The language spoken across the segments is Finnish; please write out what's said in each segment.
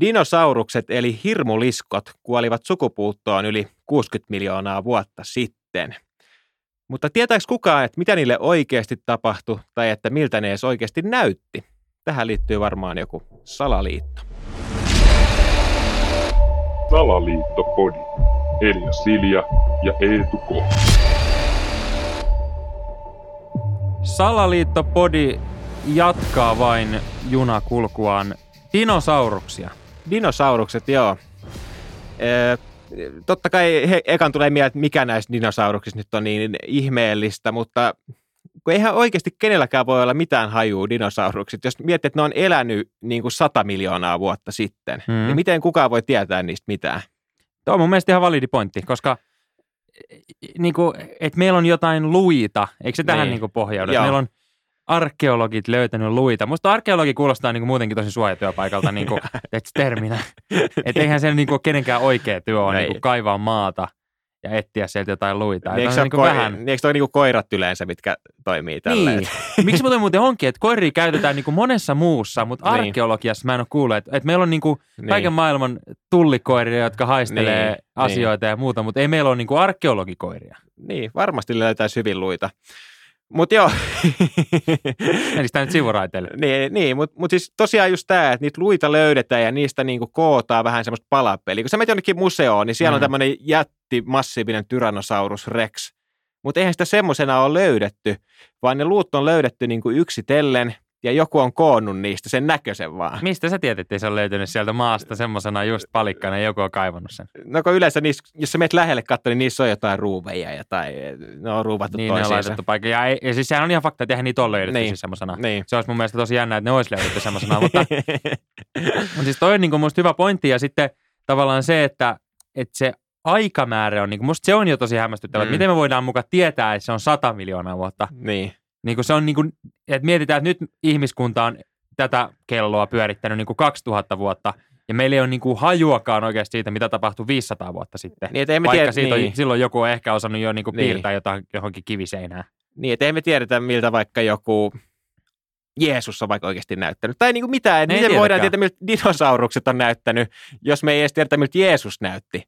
Dinosaurukset eli hirmuliskot kuolivat sukupuuttoon yli 60 miljoonaa vuotta sitten. Mutta tietääkö kukaan, että mitä niille oikeasti tapahtui tai että miltä ne edes oikeasti näytti? Tähän liittyy varmaan joku salaliitto. Salaliittopodi. Elia Silja ja Eetu K. Salaliittopodi jatkaa vain junakulkuaan dinosauruksia. Dinosaurukset, joo. Ee, totta kai he, ekan tulee mieleen, että mikä näistä dinosauruksista nyt on niin ihmeellistä, mutta kun eihän oikeasti kenelläkään voi olla mitään hajua dinosaurukset. Jos miettii, että ne on elänyt niin kuin 100 miljoonaa vuotta sitten, mm. niin miten kukaan voi tietää niistä mitään? Tuo on mun mielestä ihan validi pointti, koska niin kuin, että meillä on jotain luita, eikö se tähän niin. Niin kuin pohjaudu? Meillä on arkeologit löytänyt luita. Musta arkeologi kuulostaa niin kuin muutenkin tosi suojatyöpaikalta niin kuin, terminä. Että eihän se niin kuin kenenkään oikea työ ole niin kuin kaivaa maata ja etsiä sieltä jotain luita. Niin, eikö, niin ko- vähän... niin, eikö toi niin kuin koirat yleensä, mitkä toimii tälleen? Niin. Miksi muuten muuten onkin, että koiria käytetään niin kuin monessa muussa, mutta niin. arkeologiassa mä en ole kuullut, että, että meillä on niin kuin niin. kaiken maailman tullikoiria, jotka haistelee niin. asioita niin. ja muuta, mutta ei meillä ole niin kuin arkeologikoiria. Niin, varmasti löytää hyvin luita. Mutta joo. Eli sitä nyt sivuraiteille. niin, niin mutta mut siis tosiaan just tämä, että niitä luita löydetään ja niistä niinku kootaan vähän semmoista palapeliä. Kun sä menet jonnekin museoon, niin siellä mm. on tämmöinen jätti, massiivinen Tyrannosaurus Rex. Mutta eihän sitä semmoisena ole löydetty, vaan ne luut on löydetty niinku yksitellen – ja joku on koonnut niistä sen näköisen vaan. Mistä sä tiedät, että se on löytynyt sieltä maasta semmoisena just palikkana ja joku on kaivannut sen? No kun yleensä niissä, jos sä menet lähelle katsoa, niin niissä on jotain ruuveja ja tai ne on ruuvattu Niin ne on laitettu paikka. Ja, ja, siis sehän on ihan fakta, että eihän niitä ole löydetty niin. siis semmoisena. Niin. Se olisi mun mielestä tosi jännä, että ne olisi löydetty semmoisena. mutta, mutta siis toi on niin musta hyvä pointti ja sitten tavallaan se, että, että se aikamäärä on, niin musta se on jo tosi hämmästyttävä, mm. miten me voidaan mukaan tietää, että se on sata miljoonaa vuotta. Niin. Niin kuin se on niin kuin, että mietitään, että nyt ihmiskunta on tätä kelloa pyörittänyt niin kuin 2000 vuotta, ja meillä ei ole niin kuin hajuakaan oikeasti siitä, mitä tapahtui 500 vuotta sitten. Niin, Vaikka tiedä, siitä niin. on, silloin joku on ehkä osannut jo niin kuin niin. piirtää jotain johonkin kiviseinään. Niin, että emme tiedetä, miltä vaikka joku Jeesus on vaikka oikeasti näyttänyt. Tai niin kuin mitään, että miten voidaan tietää, miltä dinosaurukset on näyttänyt, jos me ei edes tiedetä, miltä Jeesus näytti.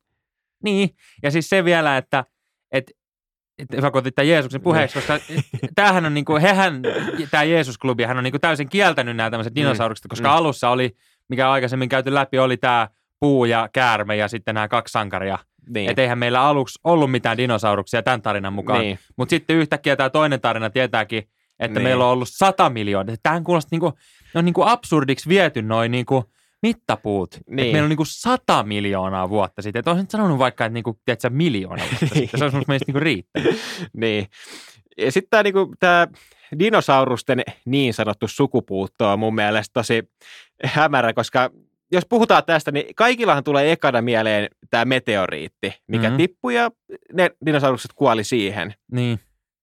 Niin, ja siis se vielä, että, että otit tämän Jeesuksen puheeksi, koska tämähän on niin kuin, hehän, tämä Jeesus-klubi, hän on niin kuin täysin kieltänyt nämä tämmöiset mm. dinosaurukset, koska mm. alussa oli, mikä aikaisemmin käyty läpi, oli tämä puu ja käärme ja sitten nämä kaksi sankaria. Niin. Että eihän meillä aluksi ollut mitään dinosauruksia tämän tarinan mukaan. Niin. Mutta sitten yhtäkkiä tämä toinen tarina tietääkin, että niin. meillä on ollut sata miljoonaa. Tähän kuulostaa niin kuin, ne on niin kuin absurdiksi viety noin niin kuin, mittapuut. Niin. Meillä on niinku sata miljoonaa vuotta sitten. Että olisin sanonut vaikka, että niinku, tiedätkö, miljoona vuotta niin. sitten. Se olisi mielestäni niinku riittänyt. niin. Ja sitten tämä niinku, dinosaurusten niin sanottu sukupuutto on mun mielestä tosi hämärä, koska jos puhutaan tästä, niin kaikillahan tulee ekana mieleen tämä meteoriitti, mikä mm-hmm. tippui ja ne dinosaurukset kuoli siihen. Niin.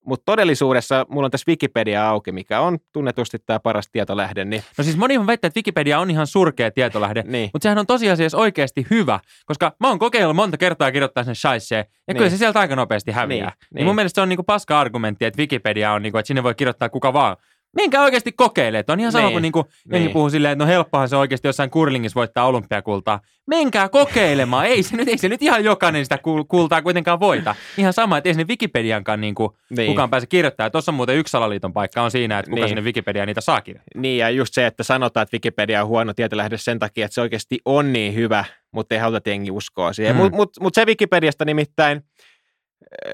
Mutta todellisuudessa mulla on tässä Wikipedia auki, mikä on tunnetusti tämä paras tietolähde. Niin... No siis moni on väittää, että Wikipedia on ihan surkea tietolähde, niin. mutta sehän on tosiasiassa oikeasti hyvä, koska mä oon kokeillut monta kertaa kirjoittaa sen shaisee, ja niin. kyllä se sieltä aika nopeasti häviää. Niin. Niin. mun mielestä se on niinku paska argumentti, että Wikipedia on, niinku, että sinne voi kirjoittaa kuka vaan. Minkä oikeasti kokeilee. On ihan sama niin. kuin niinku, niin. puhuu silleen, että no helppohan se oikeasti jossain kurlingissa voittaa olympiakultaa. Menkää kokeilemaan. ei, se nyt, ei se nyt ihan jokainen sitä kultaa kuitenkaan voita. Ihan sama, että ei sinne Wikipediankaan niinku, niin. kukaan pääse kirjoittamaan. Tuossa on muuten yksi salaliiton paikka on siinä, että kuka niin. sinne Wikipediaan niitä saa kirjoittaa. Niin ja just se, että sanotaan, että Wikipedia on huono tietolähde sen takia, että se oikeasti on niin hyvä, mutta ei haluta jengi uskoa siihen. Mm. Mutta mut, mut se Wikipediasta nimittäin,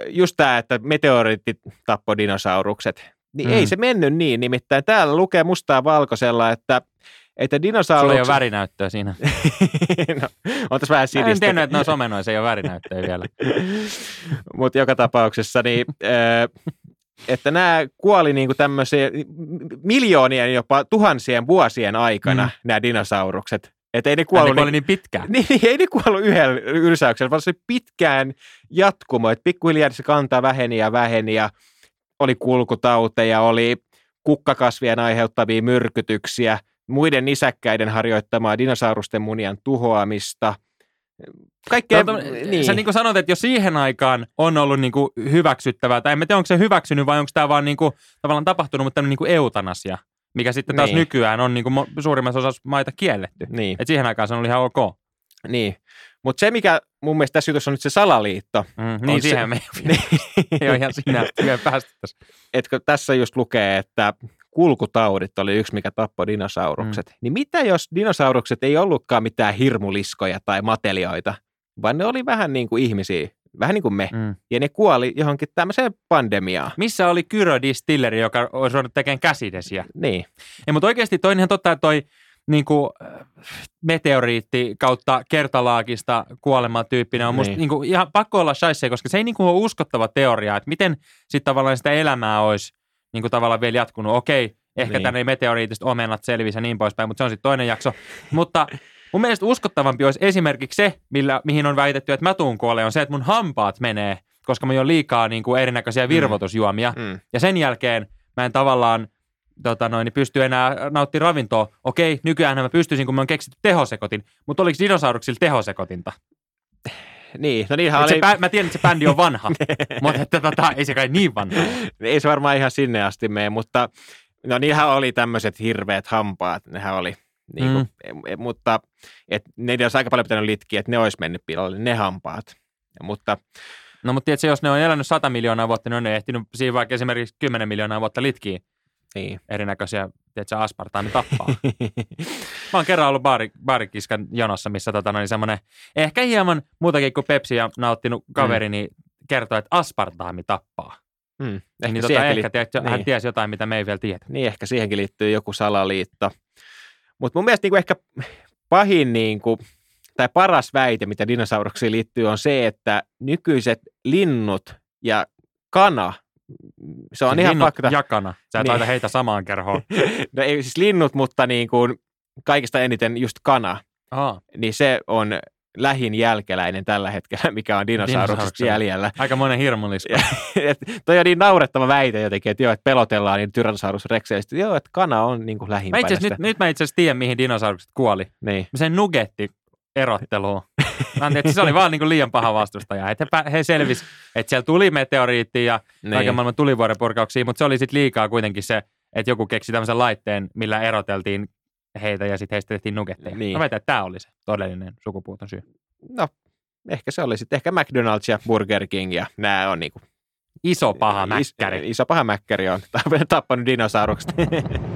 just tämä, että meteoriitit tappoi dinosaurukset, niin mm. ei se mennyt niin. Nimittäin täällä lukee mustaa valkoisella, että että dinosaurukset... Sulla ei ole värinäyttöä siinä. no, on tässä vähän sinistä. En tiennyt, että ne on somenoissa, ei ole värinäyttöä vielä. Mutta joka tapauksessa, niin, että nämä kuoli niin kuin tämmöisiä miljoonien, jopa tuhansien vuosien aikana, mm. nämä dinosaurukset. Että ei ne kuollut, ne kuoli niin, niin pitkään. Niin, niin, ei ne kuollut yhdellä ylsäyksellä, vaan se pitkään jatkumo, että pikkuhiljaa se kantaa väheni ja väheni ja oli kulkutauteja, oli kukkakasvien aiheuttavia myrkytyksiä, muiden nisäkkäiden harjoittamaa dinosaurusten munien tuhoamista. Kaikkea, no, niin. Sä niin kuin sanot, että jo siihen aikaan on ollut niin kuin hyväksyttävää, tai en tiedä, onko se hyväksynyt vai onko tämä vaan niin kuin, tavallaan tapahtunut, mutta niin kuin eutanasia. mikä sitten taas Niin. nykyään on niin kuin suurimmassa osassa maita kielletty. Niin, Et siihen aikaan se oli ihan ok. niin. Mutta se, mikä mun mielestä tässä jutussa on nyt se salaliitto, Mm, niin se- siihen me ei ole ihan sinä päästy tässä. kun tässä just lukee, että kulkutaudit oli yksi, mikä tappoi dinosaurukset, mm. niin mitä jos dinosaurukset ei ollutkaan mitään hirmuliskoja tai matelioita, vaan ne oli vähän niin kuin ihmisiä, vähän niin kuin me, Mm. ja ne kuoli johonkin tämmöiseen pandemiaan. Missä oli Kyro Distilleri, joka olisi ruvennut tekemään käsidesiä? Niin, Ei, mutta oikeasti toi on ihan totta, että toi niin kuin, meteoriitti kautta kertalaakista kuolema tyyppinen on musta Niin. niin. kuin, ihan pakko olla shaisee, koska se ei niin kuin, ole uskottava teoria, että miten sitten tavallaan sitä elämää olisi niin kuin, tavallaan vielä jatkunut. Okei, ehkä Niin. tänne meteoriitista omenat selvisi ja niin poispäin, mutta se on sitten toinen jakso. mutta mun mielestä uskottavampi olisi esimerkiksi se, millä, mihin on väitetty, että mä tuun kuolee, on se, että mun hampaat menee, koska mä oon liikaa niin kuin, erinäköisiä virvoitusjuomia. mm. Ja sen jälkeen mä en tavallaan tota noin, niin pysty enää nauttimaan ravintoa. Okei, nykyään mä pystyisin, kun mä oon keksitty tehosekotin. Mutta oliko dinosauruksilla tehosekotinta? niin. no niinhän Et oli, bä- mä tiedän, että se bändi on vanha, mutta että tota, ei se kai niin vanha ole. ei se varmaan ihan sinne asti mene, mutta no niinhän oli tämmöiset hirveät hampaat, nehän oli. Niin kuin, mm. Mutta et, ne olisi aika paljon pitänyt litkiä, että ne olisi mennyt pilalle, ne hampaat. Mutta No mutta tiedätkö, jos ne on elänyt 100 miljoonaa vuotta, niin on ne ehtinyt siinä vaikka esimerkiksi 10 miljoonaa vuotta litkiä niin. erinäköisiä, tiedätkö, aspartaami tappaa. Mä oon kerran ollut baari, baarikiskan jonossa, missä tota, noin semmoinen, ehkä hieman muutakin kuin Pepsiä nauttinut kaveri, niin kertoo, että aspartaami tappaa. Mm. Ehkä Ehkä, niin tota, ehkä tiedätkö, hän niin. tiesi jotain, mitä me ei vielä tiedä. niin ehkä siihenkin liittyy joku salaliitto. Mutta mun mielestä niin kuin ehkä pahin niin kuin, tai paras väite, mitä dinosauruksiin liittyy, on se, että nykyiset linnut ja kana, se on Se ihan linnut fakta. Jakana. Sä et Niin. laita heitä samaan kerhoon. No ei siis linnut, mutta niin kuin kaikista eniten just kana, Aa, niin se on lähin jälkeläinen tällä hetkellä, mikä on dinosauruksista jäljellä. aika monen hirmulisko. Toi on niin naurettava väite jotenkin, että joo, että pelotellaan niin Tyrannosaurus rexeistä. Joo, että kana on niin kuin Mä lähimpänä itse, sitä. nyt, nyt mä itse asiassa tiedän, mihin dinosaurukset kuoli. Niin. Sen nugetti erotteluun. Mä ajattelin, että se oli vaan niin kuin liian paha vastustaja. Että he, he selvisi, että siellä tuli meteoriitti ja Niin. kaiken maailman tulivuoren purkauksia, mutta se oli sitten liikaa kuitenkin se, että joku keksi tämmöisen laitteen, millä eroteltiin heitä ja sitten heistä tehtiin nugetteja. Niin. Mä väitän, että tämä oli se todellinen sukupuuton syy. No, ehkä se oli sitten. Ehkä McDonald's ja Burger King ja nämä on niinku Iso paha is- mäkkäri. Iso paha mäkkäri on tappanut dinosaurukset.